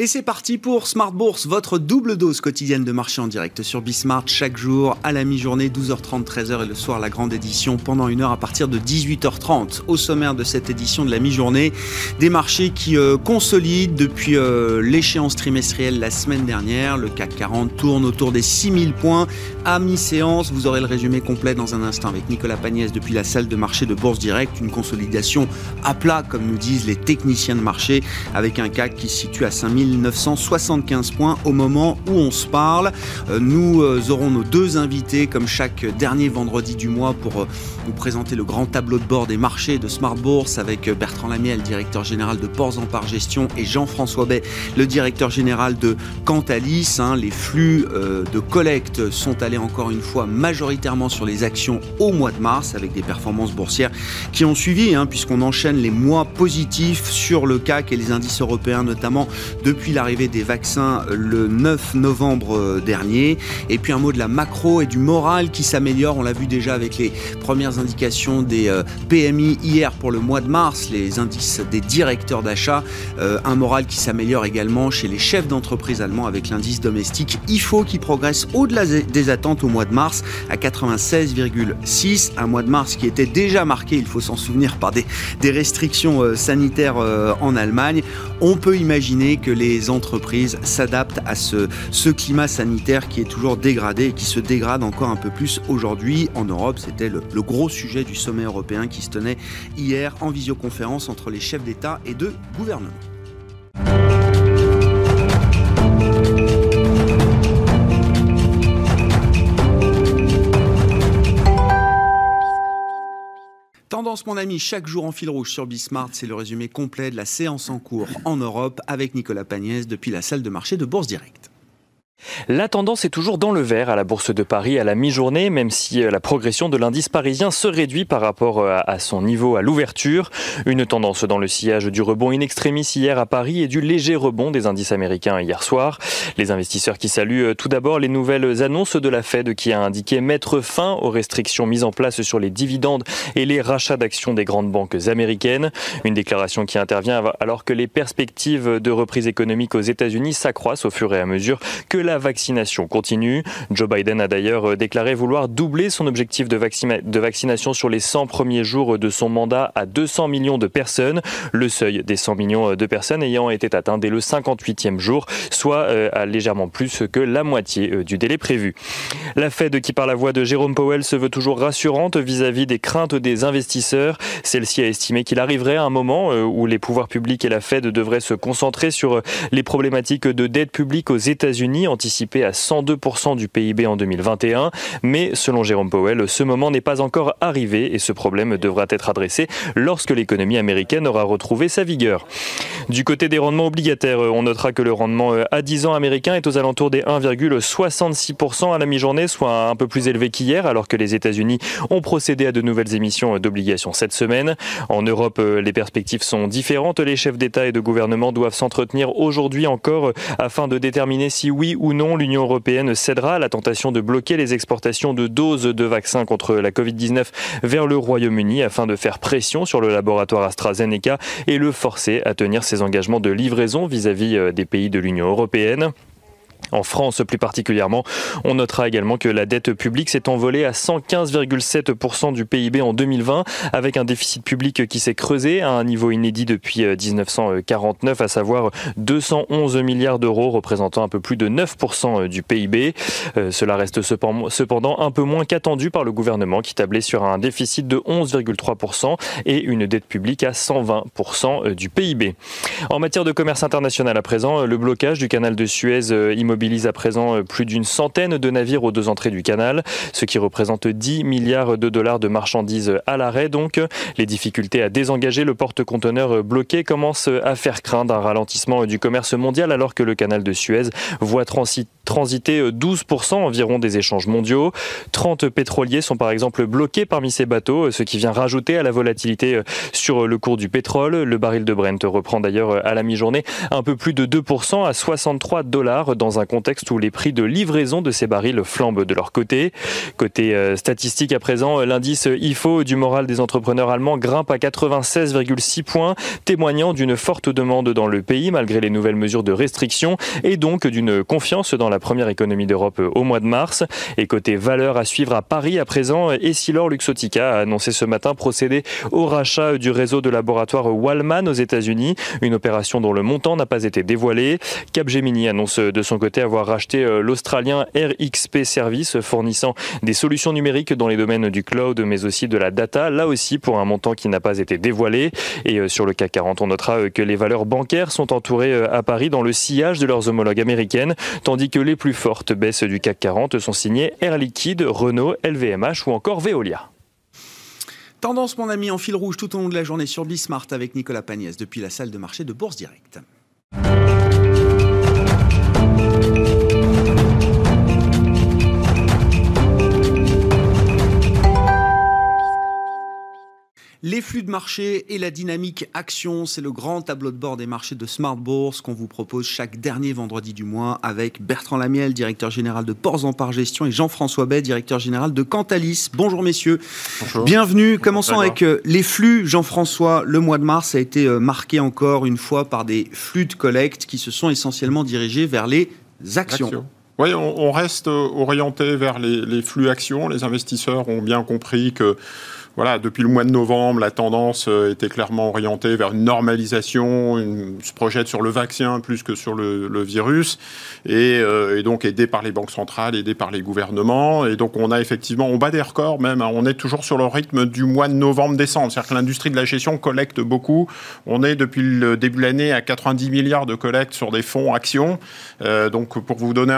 Et c'est parti pour Smart Bourse, votre double dose quotidienne de marché en direct sur Bismart chaque jour à la mi-journée, 12h30, 13h et le soir la grande édition pendant une heure à partir de 18h30. Au sommaire de cette édition de la mi-journée, des marchés qui euh, consolident depuis euh, l'échéance trimestrielle la semaine dernière. Le CAC 40 tourne autour des 6000 points à mi-séance. Vous aurez le résumé complet dans un instant avec Nicolas Pagnès depuis la salle de marché de Bourse Direct. Une consolidation à plat, comme nous disent les techniciens de marché, avec un CAC qui se situe à 5000 1975 points au moment où on se parle. Euh, nous euh, aurons nos deux invités comme chaque dernier vendredi du mois pour euh, vous présenter le grand tableau de bord des marchés de Smart Bourse avec Bertrand Lamiel, directeur général de Ports en Par Gestion et Jean-François Bay, le directeur général de Cantalis. Hein. les flux de collecte sont allés encore une fois majoritairement sur les actions au mois de mars avec des performances boursières qui ont suivi hein, puisqu'on enchaîne les mois positifs sur le CAC et les indices européens notamment depuis depuis l'arrivée des vaccins le 9 novembre euh, dernier. Et puis un mot de la macro et du moral qui s'améliore. On l'a vu déjà avec les premières indications des euh, PMI hier pour le mois de mars, les indices des directeurs d'achat. Euh, un moral qui s'améliore également chez les chefs d'entreprise allemands avec l'indice domestique IFO qui progresse au-delà des attentes au mois de mars à 96,6. Un mois de mars qui était déjà marqué, il faut s'en souvenir, par des, des restrictions sanitaires en Allemagne. On peut imaginer que les entreprises s'adaptent à ce, climat sanitaire qui est toujours dégradé et qui se dégrade encore un peu plus aujourd'hui. En Europe, c'était le gros sujet du sommet européen qui se tenait hier en visioconférence entre les chefs d'État et de gouvernement. Tendance, mon ami, chaque jour en fil rouge sur Bismart, c'est le résumé complet de la séance en cours en Europe avec Nicolas Pagnès depuis la salle de marché de Bourse Direct. La tendance est toujours dans le vert à la Bourse de Paris à la mi-journée, même si euh, la progression de l'indice parisien se réduit par rapport euh, à son niveau à l'ouverture. Une tendance dans le sillage du rebond in extremis hier à Paris et du léger rebond des indices américains hier soir. Les investisseurs qui saluent euh, tout d'abord les nouvelles annonces de la Fed qui a indiqué mettre fin aux restrictions mises en place sur les dividendes et les rachats d'actions des grandes banques américaines. Une déclaration qui intervient alors que les perspectives de reprise économique aux États-Unis s'accroissent au fur et à mesure que la vaccination continue. Joe Biden a d'ailleurs euh, déclaré vouloir doubler son objectif de, vaccination sur les 100 premiers jours de son mandat à 200 millions de personnes, le seuil des 100 millions de personnes ayant été atteint dès le 58e jour, soit euh, à légèrement plus que la moitié euh, du délai prévu. La Fed, qui par la voix de Jérôme Powell se veut toujours rassurante vis-à-vis des craintes des investisseurs, celle-ci a estimé qu'il arriverait un moment où les pouvoirs publics et la Fed devraient se concentrer sur les problématiques de dette publique aux États-Unis anticipé à 102% du PIB en 2021. Mais selon Jérôme Powell, ce moment n'est pas encore arrivé et ce problème devra être adressé lorsque l'économie américaine aura retrouvé sa vigueur. Du côté des rendements obligataires, on notera que le rendement euh, à 10 ans américain est aux alentours des 1,66% à la mi-journée, soit un peu plus élevé qu'hier, alors que les États-Unis ont procédé à de nouvelles émissions d'obligations cette semaine. En Europe, euh, les perspectives sont différentes. Les chefs d'État et de gouvernement doivent s'entretenir aujourd'hui encore euh, afin de déterminer si oui ou non l'Union européenne cédera à la tentation de bloquer les exportations de doses de vaccins contre la Covid-19 vers le Royaume-Uni afin de faire pression sur le laboratoire AstraZeneca et le forcer à tenir ses engagements de livraison vis-à-vis -vis euh, des pays de l'Union européenne. En France plus particulièrement, on notera également que la dette publique s'est envolée à 115,7% du PIB en 2020, avec un déficit public qui s'est creusé à un niveau inédit depuis 1949, euh, à savoir 211 milliards d'euros, représentant un peu plus de 9% euh, du PIB. Euh, cela reste cependant un peu moins qu'attendu par le gouvernement, qui tablait sur un déficit de 11,3% et une dette publique à 120% du PIB. En matière de commerce international à présent, le blocage du canal de Suez mobilise à présent euh, plus d'une centaine de navires aux deux entrées du canal, ce qui représente 10 milliards de dollars de marchandises à l'arrêt. Donc, les difficultés à désengager le porte-conteneur bloqué commencent à faire craindre un ralentissement du commerce mondial alors que le canal de Suez voit transiter 12% environ des échanges mondiaux. 30 pétroliers sont par exemple bloqués parmi ces bateaux, ce qui vient rajouter à la volatilité sur le cours du pétrole. Le baril de Brent reprend d'ailleurs à la mi-journée un peu plus de 2% à 63 dollars dans un contexte où les prix de livraison de ces barils flambent de leur côté. Côté euh, statistique à présent, l'indice IFO du moral des entrepreneurs allemands grimpe à 96,6 points, témoignant d'une forte demande dans le pays malgré les nouvelles mesures de restriction et donc d'une confiance dans la première économie d'Europe au mois de mars. Et côté valeur à suivre à Paris à présent, Essilor Luxotica a annoncé ce matin procéder au rachat du réseau de laboratoires Wallman aux États-Unis, une opération dont le montant n'a pas été dévoilé. Capgemini annonce de son côté avoir racheté euh, l'Australien RXP Service fournissant des solutions numériques dans les domaines du cloud mais aussi de la data, là aussi pour un montant qui n'a pas été dévoilé. Et euh, sur le CAC 40, on notera euh, que les valeurs bancaires sont entourées à Paris dans le sillage de leurs homologues américaines, tandis que les plus fortes baisses du CAC 40 sont signées Air Liquide, Renault, LVMH ou encore Veolia. Tendance, mon ami, en fil rouge tout au long de la journée sur Bismart avec Nicolas Pagnès depuis la salle de marché de Bourse Directe. Les flux de marché et la dynamique action, c'est le grand tableau de bord des marchés de Smart Bourse qu'on vous propose chaque dernier vendredi du mois avec Bertrand Lamiel, directeur général de Ports en Par Gestion et Jean-François Bay, directeur général de Cantalis. Bonjour messieurs. Bonjour. Bienvenue. Commençons avec euh, les flux. Jean-François, le mois de mars a été euh, marqué encore une fois par des flux de collecte qui se sont essentiellement dirigés vers les actions. Oui, on, reste euh, orienté vers les, les flux actions. Les investisseurs ont bien compris que voilà, depuis le mois de novembre, la tendance euh, était clairement orientée vers une normalisation, une, se projette sur le vaccin plus que sur le, virus, euh, et, donc aidé par les banques centrales, aidé par les gouvernements, et donc on a effectivement, on bat des records même, hein. on est toujours sur le rythme du mois de novembre-décembre, c'est-à-dire que l'industrie de la gestion collecte beaucoup, on est depuis le début de l'année à 90 milliards de collectes sur des fonds actions, euh, donc pour vous donner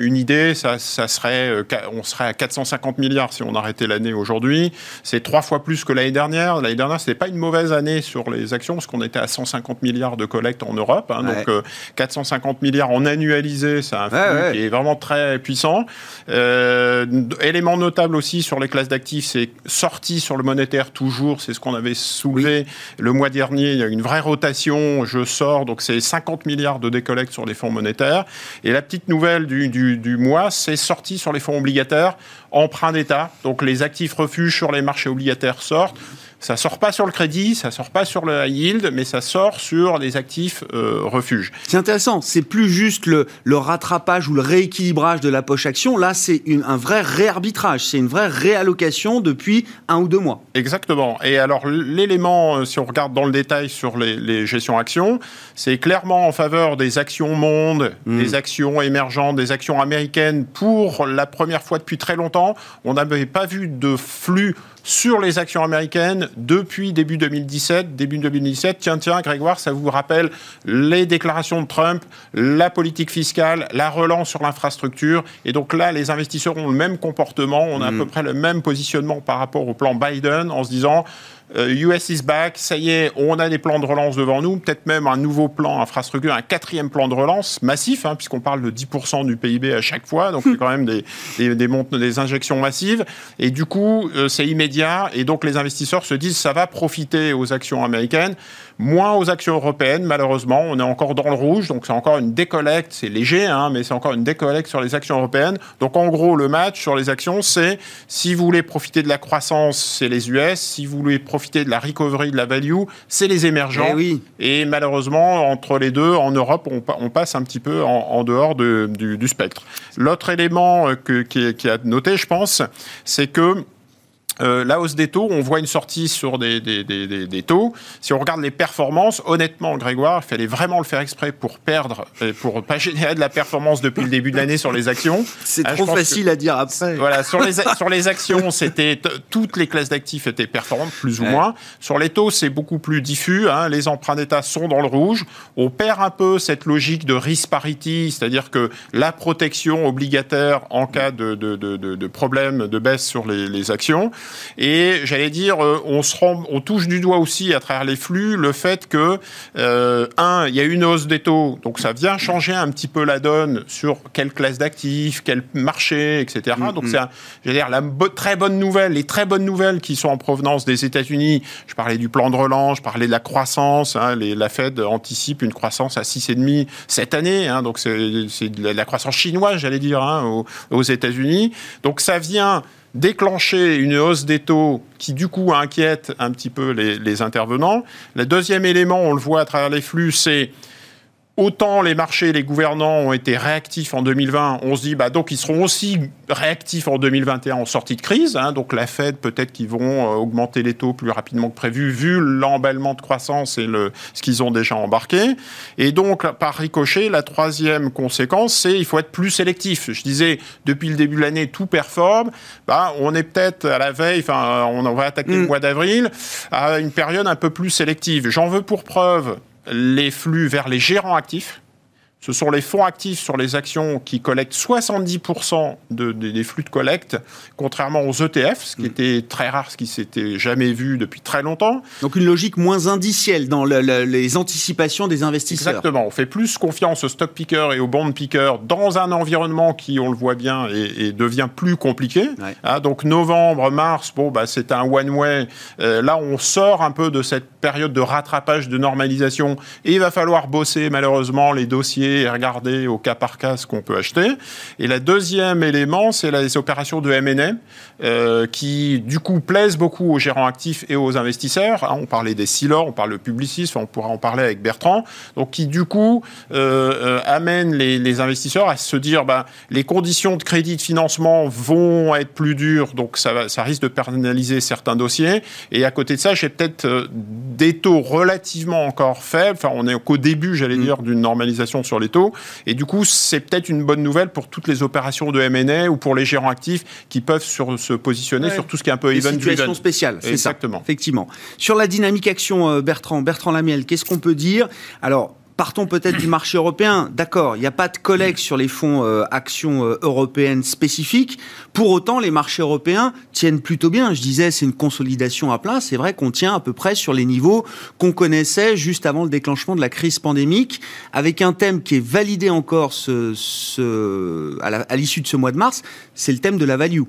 une idée, ça serait, on serait à 450 milliards si on arrêtait l'année aujourd'hui, c'est trois fois plus que l'année dernière. L'année dernière, ce n'était pas une mauvaise année sur les actions, parce qu'on était à 150 milliards de collecte en Europe. Hein, donc, 450 euh, milliards en annualisé, c'est un flux qui est vraiment très puissant. Euh, élément notable aussi sur les classes d'actifs, c'est sorti sur le monétaire toujours, c'est ce qu'on avait soulevé le mois dernier. Il y a une vraie rotation, je sors, donc c'est 50 milliards de décollecte sur les fonds monétaires. Et la petite nouvelle du, du, du mois, c'est sorti sur les fonds obligataires emprunt d'État, donc les actifs refuges sur les marchés obligataires sortent. Ça sort pas sur le crédit, ça sort pas sur le high yield, mais ça sort sur les actifs euh, refuges. C'est intéressant. C'est plus juste le, le, rattrapage ou le rééquilibrage de la poche action. Là, c'est un vrai réarbitrage. C'est une vraie réallocation depuis un ou deux mois. Exactement. Et alors, l'élément, euh, si on regarde dans le détail sur les, les gestions actions, c'est clairement en faveur des actions monde, hmm. des actions émergentes, des actions américaines. Pour la première fois depuis très longtemps, on n'avait pas vu de flux sur les actions américaines depuis début 2017. Début 2017, tiens, tiens, Grégoire, ça vous rappelle les déclarations de Trump, la politique fiscale, la relance sur l'infrastructure. Et donc là, les investisseurs ont le même comportement, on a à mm. peu près le même positionnement par rapport au plan Biden en se disant US euh, is back, ça y est, on a des plans de relance devant nous, peut-être même un nouveau plan infrastructure, un quatrième plan de relance massif, hein, puisqu'on parle de 10% du PIB à chaque fois, donc c'est quand même des, des, des, des, injections massives. Et du coup, euh, c'est immédiat, et donc les investisseurs se disent ça va profiter aux actions américaines moins aux actions européennes, malheureusement. On est encore dans le rouge, donc c'est encore une décollecte. C'est léger, hein, mais c'est encore une décollecte sur les actions européennes. Donc en gros, le match sur les actions, c'est si vous voulez profiter de la croissance, c'est les US. Si vous voulez profiter de la recovery, de la value, c'est les émergents. Et, eh oui. Et malheureusement, entre les deux, en Europe, on, passe un petit peu en, dehors du, spectre. L'autre élément euh, que, qui, qui, a noté, je pense, c'est que euh, la hausse des taux, on voit une sortie sur des, des, des, des, taux. Si on regarde les performances, honnêtement, Grégoire, il fallait vraiment le faire exprès pour perdre, et pour pas générer de la performance depuis le début de l'année sur les actions. C'est ah, trop facile à dire après. Voilà, sur les, sur les actions, c'était toutes les classes d'actifs étaient performantes, plus ou moins. Sur les taux, c'est beaucoup plus diffus. Hein. Les emprunts d'État sont dans le rouge. On perd un peu cette logique de risk parity, c'est-à-dire que la protection obligataire en cas de, de, de, de problème de baisse sur les, les actions. Et j'allais dire, euh, on se rend, on touche du doigt aussi à travers les flux le fait que euh, un, il y a une hausse des taux, donc ça vient changer un petit peu la donne sur quelle classe d'actifs, quel marché, etc. Mm, donc mm. c'est, j'allais dire, la très bonne nouvelle, les très bonnes nouvelles qui sont en provenance des États-Unis. Je parlais du plan de relance, je parlais de la croissance. Hein, les, la Fed anticipe une croissance à 6,5 cette année. Hein, donc c'est, la croissance chinoise, j'allais dire, hein, aux, États-Unis. Donc ça vient déclencher une hausse des taux qui du coup inquiète un petit peu les, intervenants. Le deuxième élément, on le voit à travers les flux, c'est Autant les marchés, les gouvernants ont été réactifs en 2020, on se dit bah donc ils seront aussi réactifs en 2021 en sortie de crise. Hein, donc la Fed peut-être qu'ils vont euh, augmenter les taux plus rapidement que prévu vu l'emballement de croissance et le, ce qu'ils ont déjà embarqué. Et donc par ricochet, la troisième conséquence, c'est il faut être plus sélectif. Je disais depuis le début de l'année tout performe. Bah on est peut-être à la veille, enfin on va attaquer le mm. mois d'avril à une période un peu plus sélective. J'en veux pour preuve les flux vers les gérants actifs ce sont les fonds actifs sur les actions qui collectent 70% des flux de collecte, contrairement aux ETF, ce qui mm. était très rare, ce qui s'était jamais vu depuis très longtemps. Donc une logique moins indicielle dans les anticipations des investisseurs. Exactement. On fait plus confiance aux stock pickers et aux bond pickers dans un environnement qui, on le voit bien, et, devient plus compliqué. Ah, donc novembre, mars, bon, bah, c'est un one-way. Euh, là, on sort un peu de cette période de rattrapage, de normalisation, et il va falloir bosser malheureusement les dossiers et regarder au cas par cas ce qu'on peut acheter. Et le deuxième élément, c'est les opérations de M&A euh, qui, du coup, plaisent beaucoup aux gérants actifs et aux investisseurs. Hein, on parlait des Silor, on parle de Publicis, on pourra en parler avec Bertrand. Donc, qui, du coup, euh, euh, amènent les, investisseurs à se dire, bah, les conditions de crédit de financement vont être plus dures, donc ça, ça risque de pénaliser certains dossiers. Et à côté de ça, j'ai peut-être des taux relativement encore faibles. Enfin, on est qu'au début, j'allais mm. dire, d'une normalisation sur les taux. Et du coup, c'est peut-être une bonne nouvelle pour toutes les opérations de M&A ou pour les gérants actifs qui peuvent sur, se positionner sur tout ce qui est un peu event situation spéciale, c'est Exactement. effectivement. Sur la dynamique action, euh, Bertrand, Bertrand Lamiel, qu'est-ce qu'on peut dire? Alors, partons peut-être du marché européen. D'accord, il n'y a pas de collecte sur les fonds euh, actions euh, européennes spécifiques. Pour autant, les marchés européens tiennent plutôt bien. Je disais, c'est une consolidation à plat. C'est vrai qu'on tient à peu près sur les niveaux qu'on connaissait juste avant le déclenchement de la crise pandémique, avec un thème qui est validé encore ce, à l'issue de ce mois de mars, c'est le thème de la value.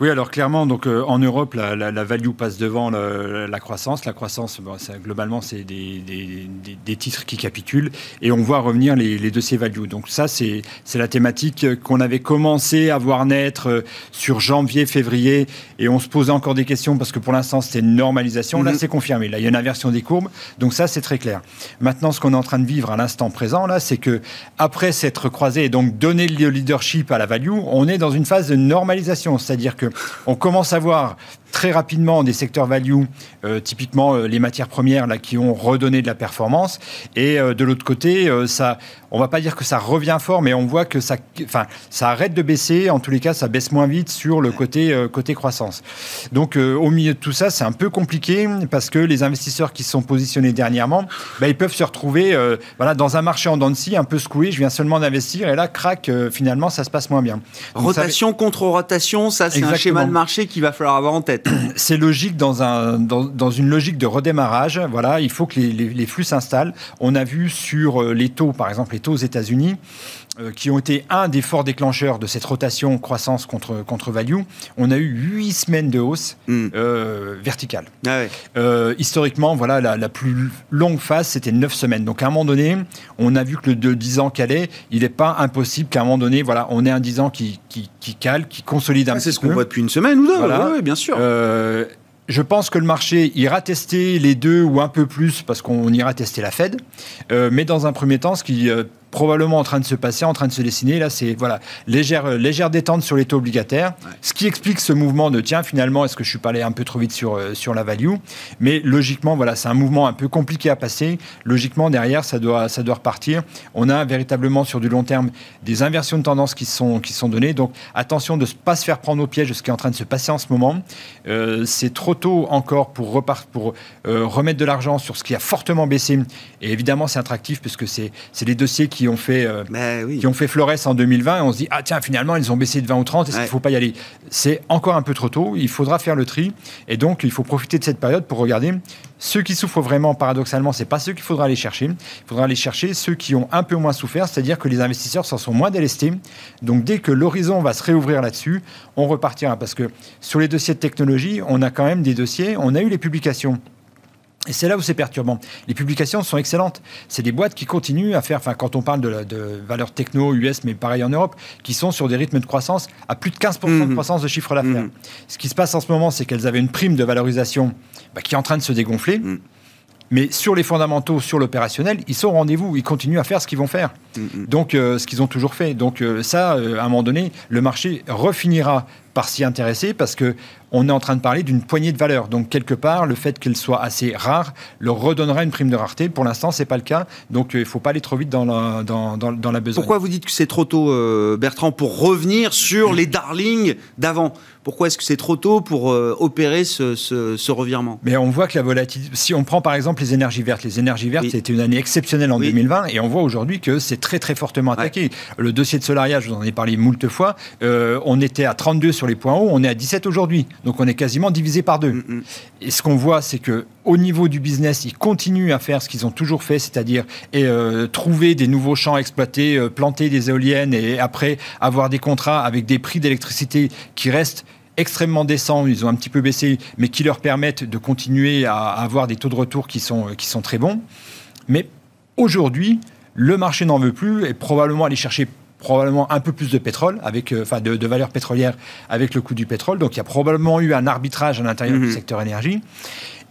Oui, alors clairement, donc euh, en Europe, la, la, value passe devant la croissance. La croissance, bon, ça, globalement, c'est des, des, des, titres qui capitulent et on voit revenir les, les dossiers value. Donc ça, c'est la thématique qu'on avait commencé à voir naître euh, sur janvier, février et on se posait encore des questions parce que pour l'instant, c'était une normalisation. Là, mhm. c'est confirmé. Là, il y a une inversion des courbes. Donc ça, c'est très clair. Maintenant, ce qu'on est en train de vivre à l'instant présent, là, c'est que après s'être croisé et donc donner le leadership à la value, on est dans une phase de normalisation. C'est-à-dire que on commence à voir très rapidement des secteurs value, euh, typiquement euh, les matières premières là qui ont redonné de la performance, et euh, de l'autre côté, ça, on va pas dire que ça revient fort, mais on voit que ça, enfin, ça arrête de baisser. En tous les cas, ça baisse moins vite sur le côté côté croissance. Donc, au milieu de tout ça, c'est un peu compliqué parce que les investisseurs qui se sont positionnés dernièrement, bah, ils peuvent se retrouver, voilà, dans un marché en dents de scie, un peu secoué. Je viens seulement d'investir et là, crac, finalement, ça se passe moins bien. rotation contre rotation, ça, c'est un schéma de marché qu'il va falloir avoir en tête. c'est logique dans, un, dans, une logique de redémarrage. Voilà, il faut que les, les flux s'installent. On a vu sur euh, les taux, par exemple les taux aux États-Unis, qui ont été un des forts déclencheurs de cette rotation croissance contre, contre value, on a eu huit semaines de hausse hmm. euh, verticale. Ah euh, historiquement, voilà, la, plus longue phase, c'était neuf semaines. Donc à un moment donné, on a vu que le de 10 ans calait. Il n'est pas impossible qu'à un moment donné, voilà, on ait un 10 ans qui, qui, qui cale, qui consolide un ah, peu. C'est ce qu'on voit depuis une semaine ou deux, voilà. bien sûr. je pense que le marché ira tester les deux ou un peu plus parce qu'on ira tester la Fed. mais dans un premier temps, ce qui probablement en train de se passer, en train de se dessiner. Là, c'est voilà, légère, euh, légère détente sur les taux obligataires. Ce qui explique ce mouvement de tiens, finalement, est-ce que je suis pas allé un peu trop vite sur, euh, sur la value? Mais logiquement, voilà, c'est un mouvement un peu compliqué à passer. Logiquement, derrière, ça doit, ça doit repartir. On a véritablement sur du long terme des inversions de tendance qui sont, qui sont données. Donc attention de ne pas se faire prendre au piège de ce qui est en train de se passer en ce moment. Euh, c'est trop tôt encore pour, repart, pour remettre de l'argent sur ce qui a fortement baissé. Et évidemment, c'est attractif puisque c'est les dossiers qui qui ont fait, euh, qui ont fait Flores en 2020 et on se dit, ah tiens, finalement, ils ont baissé de 20 ou 30, est-ce qu'il ne faut pas y aller? C'est encore un peu trop tôt, il faudra faire le tri et donc il faut profiter de cette période pour regarder ceux qui souffrent vraiment, paradoxalement, c'est pas ceux qu'il faudra aller chercher. Il faudra aller chercher ceux qui ont un peu moins souffert, c'est-à-dire que les investisseurs s'en sont moins délestés. Donc dès que l'horizon va se réouvrir là-dessus, on repartira. Parce que sur les dossiers de technologie, on a quand même des dossiers, on a eu les publications et c'est là où c'est perturbant. Les publications sont excellentes. C'est des boîtes qui continuent à faire, enfin, quand on parle de, de valeurs techno US, mais pareil en Europe, qui sont sur des rythmes de croissance à plus de 15% de mhm. croissance de chiffre d'affaires. Mhm. Ce qui se passe en ce moment, c'est qu'elles avaient une prime de valorisation bah, qui est en train de se dégonfler. Mhm. Mais sur les fondamentaux, sur l'opérationnel, ils sont au rendez-vous. Ils continuent à faire ce qu'ils vont faire. Donc, euh, ce qu'ils ont toujours fait. Donc, euh, ça, euh, à un moment donné, le marché refinira par s'y intéresser parce que on est en train de parler d'une poignée de valeurs. Donc quelque part, le fait qu'elle soit assez rare leur redonnera une prime de rareté. Pour l'instant, c'est pas le cas. Donc il ne faut pas aller trop vite dans la, dans, dans, la besogne. Pourquoi vous dites que c'est trop tôt, Bertrand, pour revenir sur les darlings d'avant? Pourquoi est-ce que c'est trop tôt pour opérer ce, ce, revirement? Mais on voit que la volatilité. Si on prend par exemple les énergies vertes, les énergies vertes, c'était une année exceptionnelle en 2020 et on voit aujourd'hui que c'est très très fortement attaqué. Le dossier de Solaria, je vous en ai parlé moult fois, on était à 32 sur les points hauts, on est à 17 aujourd'hui. Donc on est quasiment divisé par deux. Mm, mm. Et ce qu'on voit, c'est que au niveau du business, ils continuent à faire ce qu'ils ont toujours fait, c'est-à-dire euh, trouver des nouveaux champs à exploiter, euh, planter des éoliennes et après avoir des contrats avec des prix d'électricité qui restent extrêmement décents, ils ont un petit peu baissé, mais qui leur permettent de continuer à avoir des taux de retour qui sont, qui sont très bons. Mais aujourd'hui, le marché n'en veut plus et probablement aller chercher probablement un peu plus de pétrole, avec, euh, enfin de, de valeur pétrolière avec le coût du pétrole. Donc il y a probablement eu un arbitrage à l'intérieur du mhm. secteur énergie.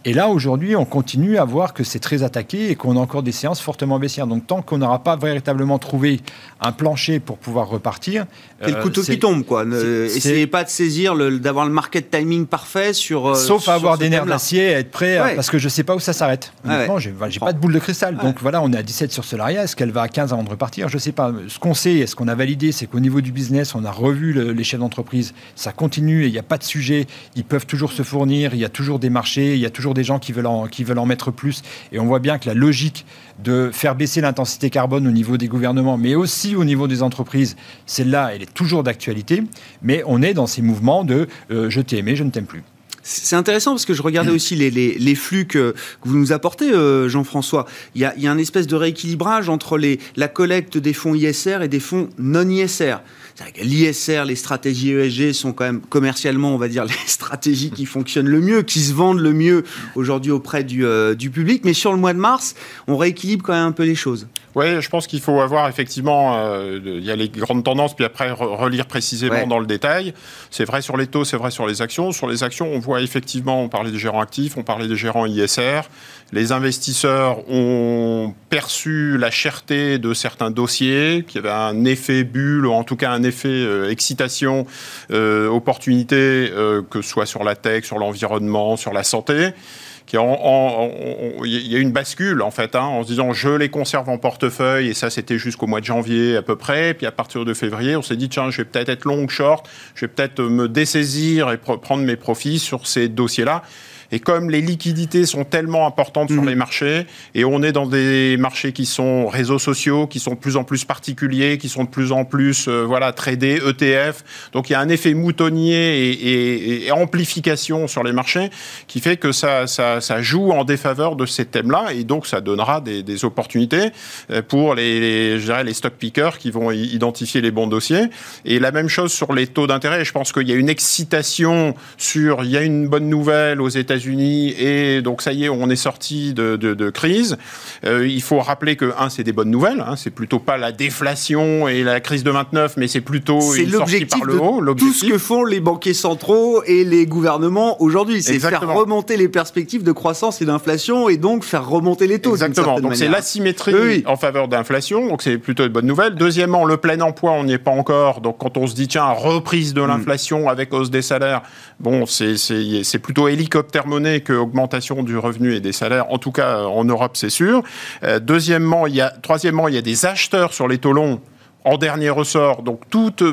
Et là, aujourd'hui, on continue à voir que c'est très attaqué et qu'on a encore des séances fortement baissières. Donc, tant qu'on n'aura pas véritablement trouvé un plancher pour pouvoir repartir. C'est le couteau euh, qui tombe, quoi. Essayez pas de saisir, d'avoir le market timing parfait sur. Euh, Sauf à avoir des nerfs d'acier, être prêt, parce que je ne sais pas où ça s'arrête. Honnêtement, j'ai pas de boule de cristal. Donc, voilà, on est à 17 sur Solaria. Est-ce qu'elle va à 15 avant de repartir? Je ne sais pas. Ce qu'on sait, et ce qu'on a validé, c'est qu'au niveau du business, on a revu les chefs d'entreprise. Ça continue et il n'y a pas de sujet. Ils peuvent toujours se fournir. Il y a toujours des marchés. Il y a toujours des gens qui veulent, en, qui veulent en mettre plus. Et on voit bien que la logique de faire baisser l'intensité carbone au niveau des gouvernements, mais aussi au niveau des entreprises, celle-là, elle est toujours d'actualité. Mais on est dans ces mouvements de euh, je t'ai aimé, je ne t'aime plus. C'est intéressant parce que je regardais aussi les, les, flux que, vous nous apportez, euh, Jean-François. Il y a, y a un espèce de rééquilibrage entre les, la collecte des fonds ISR et des fonds non ISR. L'ISR, les stratégies ESG sont quand même commercialement, on va dire, les stratégies qui fonctionnent le mieux, qui se vendent le mieux aujourd'hui auprès du, euh, du public. Mais sur le mois de mars, on rééquilibre quand même un peu les choses. Oui, je pense qu'il faut avoir effectivement, euh, il y a les grandes tendances, puis après relire précisément dans le détail. C'est vrai sur les taux, c'est vrai sur les actions. Sur les actions, on voit effectivement, on parlait des gérants actifs, on parlait des gérants ISR. Les investisseurs ont perçu la cherté de certains dossiers, qu'il y avait un effet bulle, ou en tout cas un effet euh, excitation, euh, opportunité, que ce soit sur la tech, sur l'environnement, sur la santé il y a une bascule en fait, hein, en se disant je les conserve en portefeuille et ça c'était jusqu'au mois de janvier à peu près. Puis à partir de février, on s'est dit tiens je vais peut-être être long short, je vais peut-être me dessaisir et prendre mes profits sur ces dossiers-là. Et comme les liquidités sont tellement importantes sur mmh. les marchés, et on est dans des marchés qui sont réseaux sociaux, qui sont de plus en plus particuliers, qui sont de plus en plus euh, voilà tradés, ETF. Donc il y a un effet moutonnier et, amplification sur les marchés qui fait que ça, ça, ça, joue en défaveur de ces thèmes-là, et donc ça donnera des, des opportunités euh, pour les, les, je dirais, les stock pickers qui vont identifier les bons dossiers. Et la même chose sur les taux d'intérêt. Je pense qu'il y a une excitation sur, il y a une bonne nouvelle aux États-Unis unis et donc ça y est, on est sorti de, crise. Euh, il faut rappeler que un, c'est des bonnes nouvelles. Hein, c'est plutôt pas la déflation et la crise de 29, mais c'est plutôt une sortie par le haut. Tout ce que font les banquiers centraux et les gouvernements aujourd'hui, c'est faire remonter les perspectives de croissance et d'inflation et donc faire remonter les taux. Exactement. Donc c'est l'asymétrie en faveur d'inflation. Donc c'est plutôt une bonne nouvelle. Deuxièmement, le plein emploi, on n'y est pas encore. Donc quand on se dit tiens reprise de hmm. l'inflation avec hausse des salaires, bon c'est plutôt hélicoptère monnaie que du revenu et des salaires, en tout cas euh, en Europe, c'est sûr. Euh, deuxièmement, il y a, troisièmement, il y a des acheteurs sur les taux en dernier ressort. Donc toute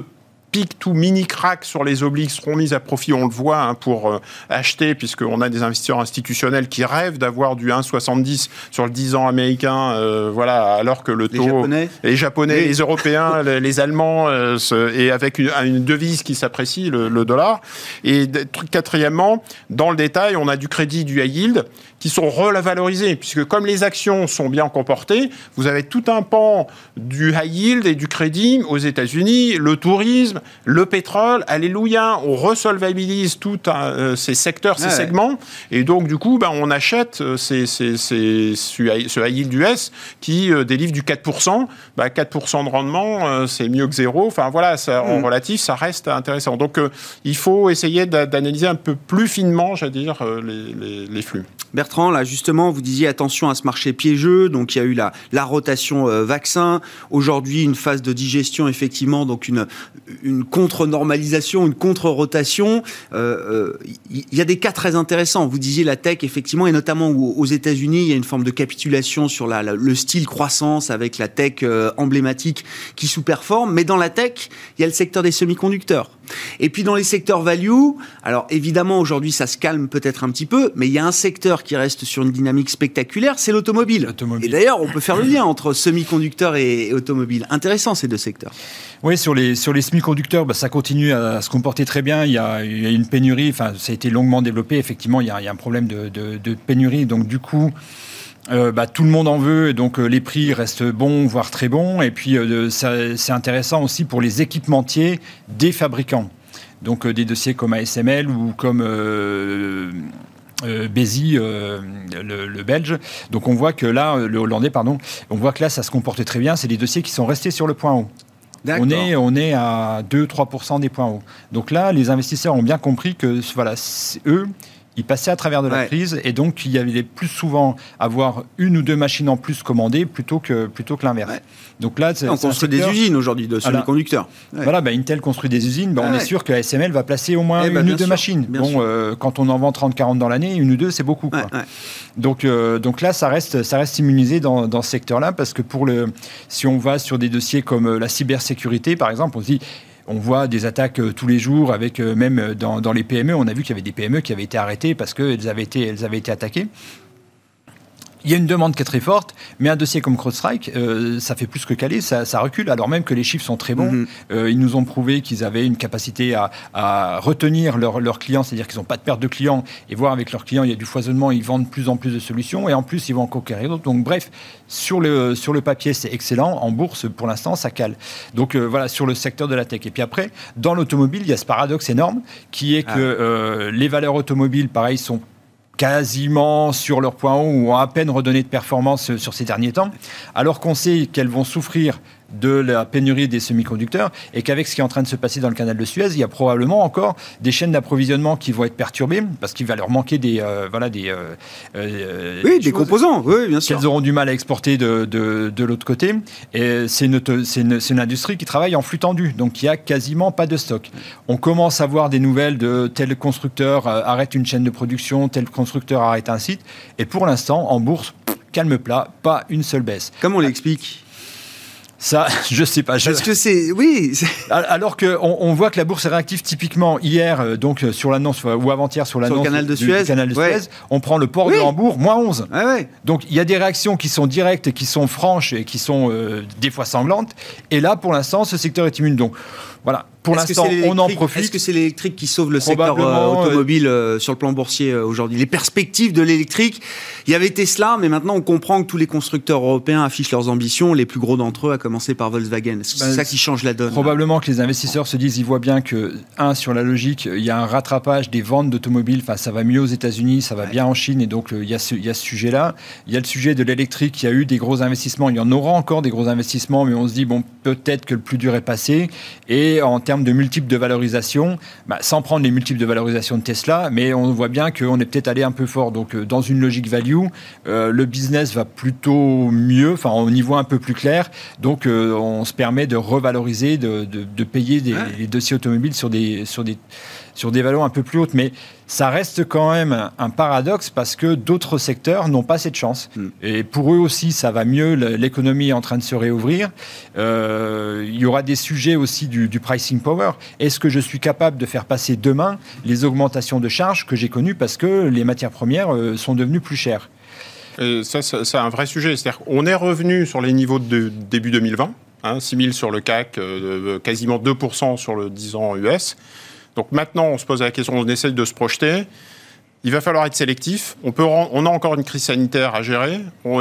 pics tout mini crack sur les obliques seront mis à profit, on le voit, hein, pour euh, acheter, puisqu'on a des investisseurs institutionnels qui rêvent d'avoir du 1,70 sur le 10 ans américain, euh, voilà, alors que le taux... Les Japonais Les Japonais, les Européens, les, Allemands, euh, et avec une, devise qui s'apprécie, le, le, dollar. Et quatrièmement, dans le détail, on a du crédit, du high yield, qui sont revalorisés, puisque comme les actions sont bien comportées, vous avez tout un pan du high yield et du crédit aux États-Unis, le tourisme, le pétrole, alléluia, on resolvabilise tous euh, ces secteurs, ces segments, et donc du coup, ben, on achète euh, ces, ces, ces, ce high yield US qui euh, délivre du 4%, ben, 4% de rendement, c'est mieux que zéro, enfin voilà, ça, en mm. relatif, ça reste intéressant. Donc il faut essayer d'analyser un peu plus finement, j'allais dire, les, les, les flux. Bertrand, là justement, vous disiez attention à ce marché piégeux, donc il y a eu la, la rotation vaccin, aujourd'hui une phase de digestion effectivement, donc une, une contre-normalisation, une contre-rotation. Il euh, euh, y a des cas très intéressants. Vous disiez la tech effectivement, et notamment aux États-Unis, il y a une forme de capitulation sur le style croissance avec la tech emblématique qui sous-performe, mais dans la tech, il y a le secteur des semi-conducteurs. Et puis dans les secteurs value, alors évidemment aujourd'hui ça se calme peut-être un petit peu, mais il y a un secteur qui reste sur une dynamique spectaculaire, c'est l'automobile. Et d'ailleurs on peut faire le lien entre semi-conducteurs et, automobile. Intéressant ces deux secteurs. Oui, sur les, sur les semi-conducteurs, bah, ça continue à, se comporter très bien. Il y, a, une pénurie, enfin ça a été longuement développé. Effectivement, il y a, un problème de, pénurie. Donc du coup, euh, bah, tout le monde en veut, et donc euh, les prix restent bons, voire très bons. Et puis euh, c'est intéressant aussi pour les équipementiers des fabricants. Donc des dossiers comme ASML ou comme Bézi, le, le, belge. Donc on voit que là, le hollandais, pardon, on voit que là, ça se comporte très bien. C'est des dossiers qui sont restés sur le point haut. On est, on est à 2-3% des points hauts. Donc là, les investisseurs ont bien compris que voilà, eux, ils passaient à travers de la crise et donc il y avait plus souvent avoir une ou deux machines en plus commandées plutôt que, plutôt que l'inverse. Donc là, on construit des usines aujourd'hui de semi-conducteurs. Voilà, bah, Intel construit des usines. Bah, on est sûr que ASML va placer au moins eh ben, une ou deux machines. Bon, euh, quand on en vend 30-40 dans l'année, une ou deux, c'est beaucoup. Donc, euh, donc là, ça reste, ça reste immunisé dans, dans ce secteur-là parce que pour le, si on va sur des dossiers comme euh, la cybersécurité, par exemple, on se dit on voit des attaques tous les jours, avec même dans, dans les PME, on a vu qu'il y avait des PME qui avaient été arrêtées parce qu'elles avaient été attaquées il y a une demande qui est très forte, mais un dossier comme CrowdStrike, euh, ça fait plus que caler, ça, recule, alors même que les chiffres sont très bons. Mhm. Euh, ils nous ont prouvé qu'ils avaient une capacité à, retenir leurs clients, c'est-à-dire qu'ils n'ont pas de perte de clients, et voir avec leurs clients, il y a du foisonnement, ils vendent de plus en plus de solutions, et en plus, ils vont en conquérir d'autres. Donc, bref, sur le, sur le papier, c'est excellent. En bourse, pour l'instant, ça cale. Donc, euh, voilà, sur le secteur de la tech. Et puis après, dans l'automobile, il y a ce paradoxe énorme, qui est ah. que les valeurs automobiles, pareil, sont quasiment sur leur point haut ou ont à peine redonné de performance sur ces derniers temps, alors qu'on sait qu'elles vont souffrir de la pénurie des semi-conducteurs et qu'avec ce qui est en train de se passer dans le canal de Suez, il y a probablement encore des chaînes d'approvisionnement qui vont être perturbées parce qu'il va leur manquer des euh, voilà des euh, euh, oui des composants. Oui bien sûr. qu'elles auront du mal à exporter de, de, de l'autre côté. Et c'est une, une, une, industrie qui travaille en flux tendu donc il y a quasiment pas de stock. On commence à voir des nouvelles de tel constructeur arrête une chaîne de production tel constructeur arrête un site. Et pour l'instant en bourse calme plat pas une seule baisse. Comment on l'explique? Ça, je sais pas. Parce que c'est, oui. Alors qu'on on voit que la bourse est réactive typiquement hier, euh, donc euh, sur l'annonce ou avant-hier sur l'annonce du canal de Suez. canal de Suez on prend le port de Hambourg moins 11. Donc il y a des réactions qui sont directes, qui sont franches et qui sont euh, des fois sanglantes. Et là, pour l'instant, ce secteur est immune. Donc voilà, pour l'instant, on en profite. Est-ce que c'est l'électrique qui sauve le secteur euh, automobile euh, sur le plan boursier euh, aujourd'hui? Les perspectives de l'électrique, il y avait Tesla, mais maintenant on comprend que tous les constructeurs européens affichent leurs ambitions, les plus gros d'entre eux, à commencer par Volkswagen. C'est bah, ça qui change la donne? Probablement que les investisseurs se disent, ils voient bien que, un, sur la logique, il y a un rattrapage des ventes d'automobiles, enfin ça va mieux aux États-Unis, ça va bien en Chine, et donc il y a ce, il y a ce sujet-là. Il y a le sujet de l'électrique, il y a eu des gros investissements, il y en aura encore des gros investissements, mais on se dit, bon, peut-être que le plus dur est passé. Et en termes de multiples de valorisation, bah, sans prendre les multiples de valorisation de Tesla, mais on voit bien qu'on est peut-être allé un peu fort. Donc, euh, dans une logique value, euh, le business va plutôt mieux, enfin, au niveau un peu plus clair. Donc, euh, on se permet de revaloriser, de, payer des, les dossiers automobiles sur des, sur des sur des valeurs un peu plus hautes. Mais ça reste quand même un paradoxe parce que d'autres secteurs n'ont pas cette chance. Mm. Et pour eux aussi, ça va mieux, l'économie est en train de se réouvrir. Euh, il y aura des sujets aussi du, pricing power. Est-ce que je suis capable de faire passer demain les augmentations de charges que j'ai connues parce que les matières premières euh, sont devenues plus chères? Et ça, c'est un vrai sujet. C'est-à-dire qu'on est revenu sur les niveaux de début 2020, hein, 6 000 sur le CAC, euh, quasiment 2% sur le 10 ans US. Donc maintenant, on se pose la question, on essaye de se projeter. Il va falloir être sélectif. On, peut, on a encore une crise sanitaire à gérer. On,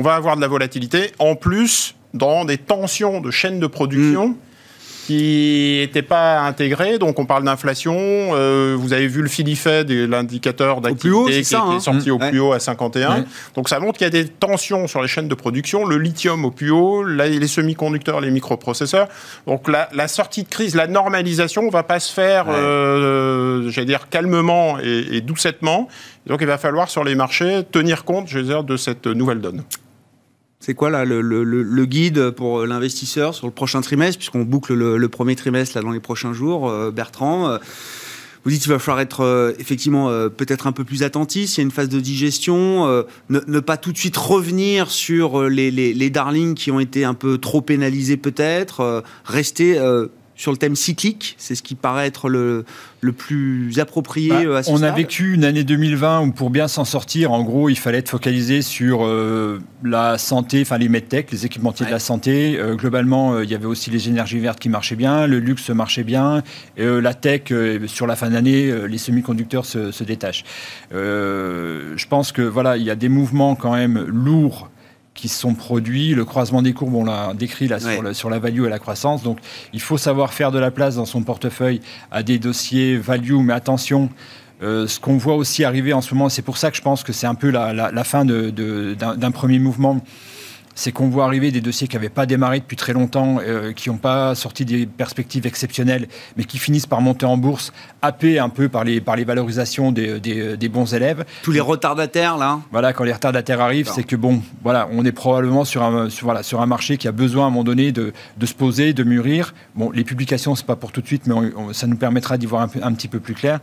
va avoir de la volatilité. En plus, dans des tensions de chaînes de production. Mm qui n'était pas intégré. Donc on parle d'inflation. Euh, vous avez vu le filifet de l'indicateur d'activité qui est sorti au plus haut à 51. Donc ça montre qu'il y a des tensions sur les chaînes de production. Le lithium au plus haut, les semi-conducteurs, les microprocesseurs. Donc la, la, sortie de crise, la normalisation ne va pas se faire, euh, j'allais dire, calmement et, et doucettement. Donc il va falloir sur les marchés tenir compte, je veux dire, de cette nouvelle donne. C'est quoi là, le, guide pour l'investisseur sur le prochain trimestre, puisqu'on boucle le, premier trimestre là, dans les prochains jours, euh, Bertrand euh, vous dites qu'il va falloir être euh, effectivement peut-être un peu plus attentif. S'il y a une phase de digestion, ne, pas tout de suite revenir sur les, les, darlings qui ont été un peu trop pénalisés peut-être. rester sur le thème cyclique. C'est ce qui paraît être le, le plus approprié bah, euh, à ce On a vécu une année 2020 où pour bien s'en sortir, en gros, il fallait être focalisé sur euh, la santé, enfin les medtech, les équipementiers de la santé. Euh, globalement, il y avait aussi les énergies vertes qui marchaient bien, le luxe marchait bien, la tech, sur la fin d'année, les semi-conducteurs se, se détachent. je pense que voilà, il y a des mouvements quand même lourds qui sont produits. Le croisement des courbes, on l'a décrit là sur, sur, la value et la croissance. Donc, il faut savoir faire de la place dans son portefeuille à des dossiers value, mais attention. Euh, ce qu'on voit aussi arriver en ce moment, c'est pour ça que je pense que c'est un peu la, la, fin d'un premier mouvement c'est qu'on voit arriver des dossiers qui n'avaient pas démarré depuis très longtemps, euh, qui n'ont pas sorti des perspectives exceptionnelles, mais qui finissent par monter en bourse, happés un peu par les, par les valorisations des, des, bons élèves. Tous les retardataires, là Voilà, quand les retardataires arrivent, c'est que, bon, voilà, on est probablement sur un, sur, voilà, sur un marché qui a besoin à un moment donné de, de se poser, de mûrir. Bon, les publications, c'est pas pour tout de suite, mais ça nous permettra d'y voir un, un petit peu plus clair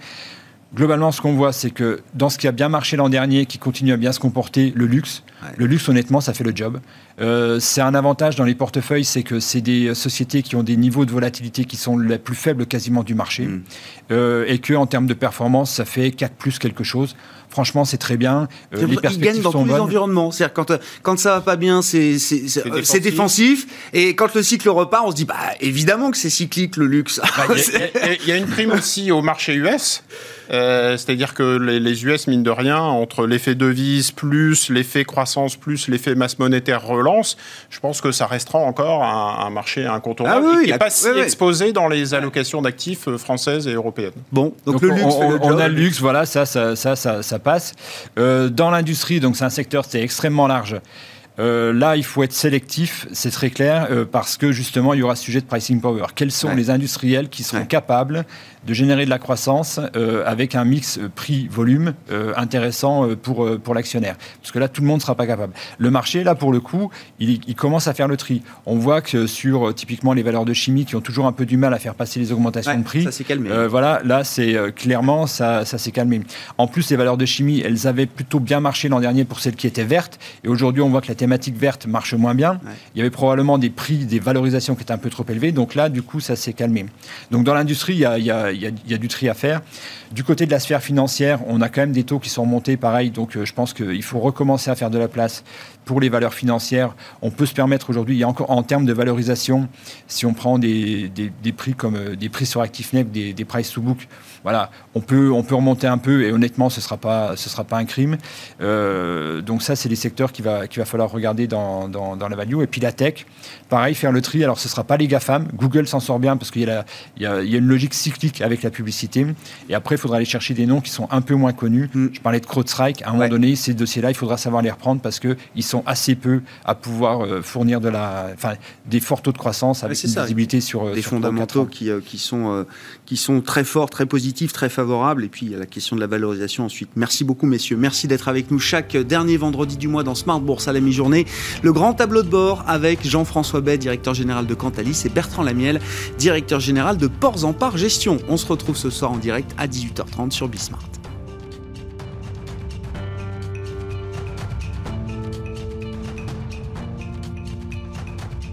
globalement, ce qu'on voit, c'est que dans ce qui a bien marché l'an dernier, qui continue à bien se comporter, le luxe, le luxe, honnêtement, ça fait le job. Euh, c'est un avantage dans les portefeuilles, c'est que c'est des sociétés qui ont des niveaux de volatilité qui sont les plus faibles quasiment du marché, mm. euh, et que en termes de performance, ça fait 4 plus quelque chose. Franchement, c'est très bien. Euh, les perspectives ils gagnent dans tous les environnements. C'est-à-dire quand quand ça va pas bien, c'est c'est défensif. et quand le cycle repart, on se dit bah évidemment que c'est cyclique le luxe. Bah, il y, a une prime aussi au marché US. Euh, c'est-à-dire que les, US, mine de rien, entre l'effet devise plus l'effet croissance plus l'effet masse monétaire relance, je pense que ça restera encore un, marché incontournable ah qui n'est pas si exposé dans les allocations d'actifs euh, françaises et européennes. Bon, donc, le luxe, on, a le luxe, voilà, ça, ça, ça, ça, passe. Euh, dans l'industrie, donc c'est un secteur, c'est extrêmement large. Euh, là, il faut être sélectif, c'est très clair, euh, parce que justement, il y aura ce sujet de pricing power. Quels sont les industriels qui seront capables de générer de la croissance euh, avec un mix prix-volume intéressant pour, pour l'actionnaire? Parce que là, tout le monde ne sera pas capable. Le marché, là, pour le coup, il, commence à faire le tri. On voit que sur typiquement les valeurs de chimie qui ont toujours un peu du mal à faire passer les augmentations de prix, ça s'est calmé. voilà, là, c'est clairement, ça, ça s'est calmé. En plus, les valeurs de chimie, elles avaient plutôt bien marché l'an dernier pour celles qui étaient vertes. Et aujourd'hui, on voit que la thématique verte marche moins bien. Il y avait probablement des prix, des valorisations qui étaient un peu trop élevées. Donc là, du coup, ça s'est calmé. Donc dans l'industrie, il y a, y, a, y a, du tri à faire. Du côté de la sphère financière, on a quand même des taux qui sont remontés, pareil. Donc euh, je pense qu'il faut recommencer à faire de la place pour les valeurs financières. On peut se permettre aujourd'hui, il y a encore en termes de valorisation, si on prend des, des, prix comme euh, des prix sur actif net, des, des price to book, voilà, on peut, on peut remonter un peu et honnêtement, ce ne sera, pas, ce sera pas un crime. Euh, donc ça, c'est des secteurs qu'il va, qu'il va falloir regarder dans, dans, la value. Et puis la tech, pareil, faire le tri. Alors ce ne sera pas les GAFAM. Google s'en sort bien parce qu'il y, a, il y, a, une logique cyclique avec la publicité. Et après, il faudra aller chercher des noms qui sont un peu moins connus. Mm. Je parlais de CrowdStrike. À un moment donné, ces dossiers-là, il faudra savoir les reprendre parce qu'ils sont assez peu à pouvoir euh, fournir de la, enfin, des forts taux de croissance avec une visibilité sur des fondamentaux qui, euh, qui, sont, qui sont très forts, très positifs très favorable. Et puis, il y a la question de la valorisation ensuite. Merci beaucoup, messieurs. Merci d'être avec nous chaque dernier vendredi du mois dans Smart Bourse à la mi-journée. mi-journée, le grand tableau de bord avec Jean-François Bay, directeur général de Cantalis, et Bertrand Lamiel, directeur général de Ports en Part Gestion. On se retrouve ce soir en direct à 18h30 sur Bismart.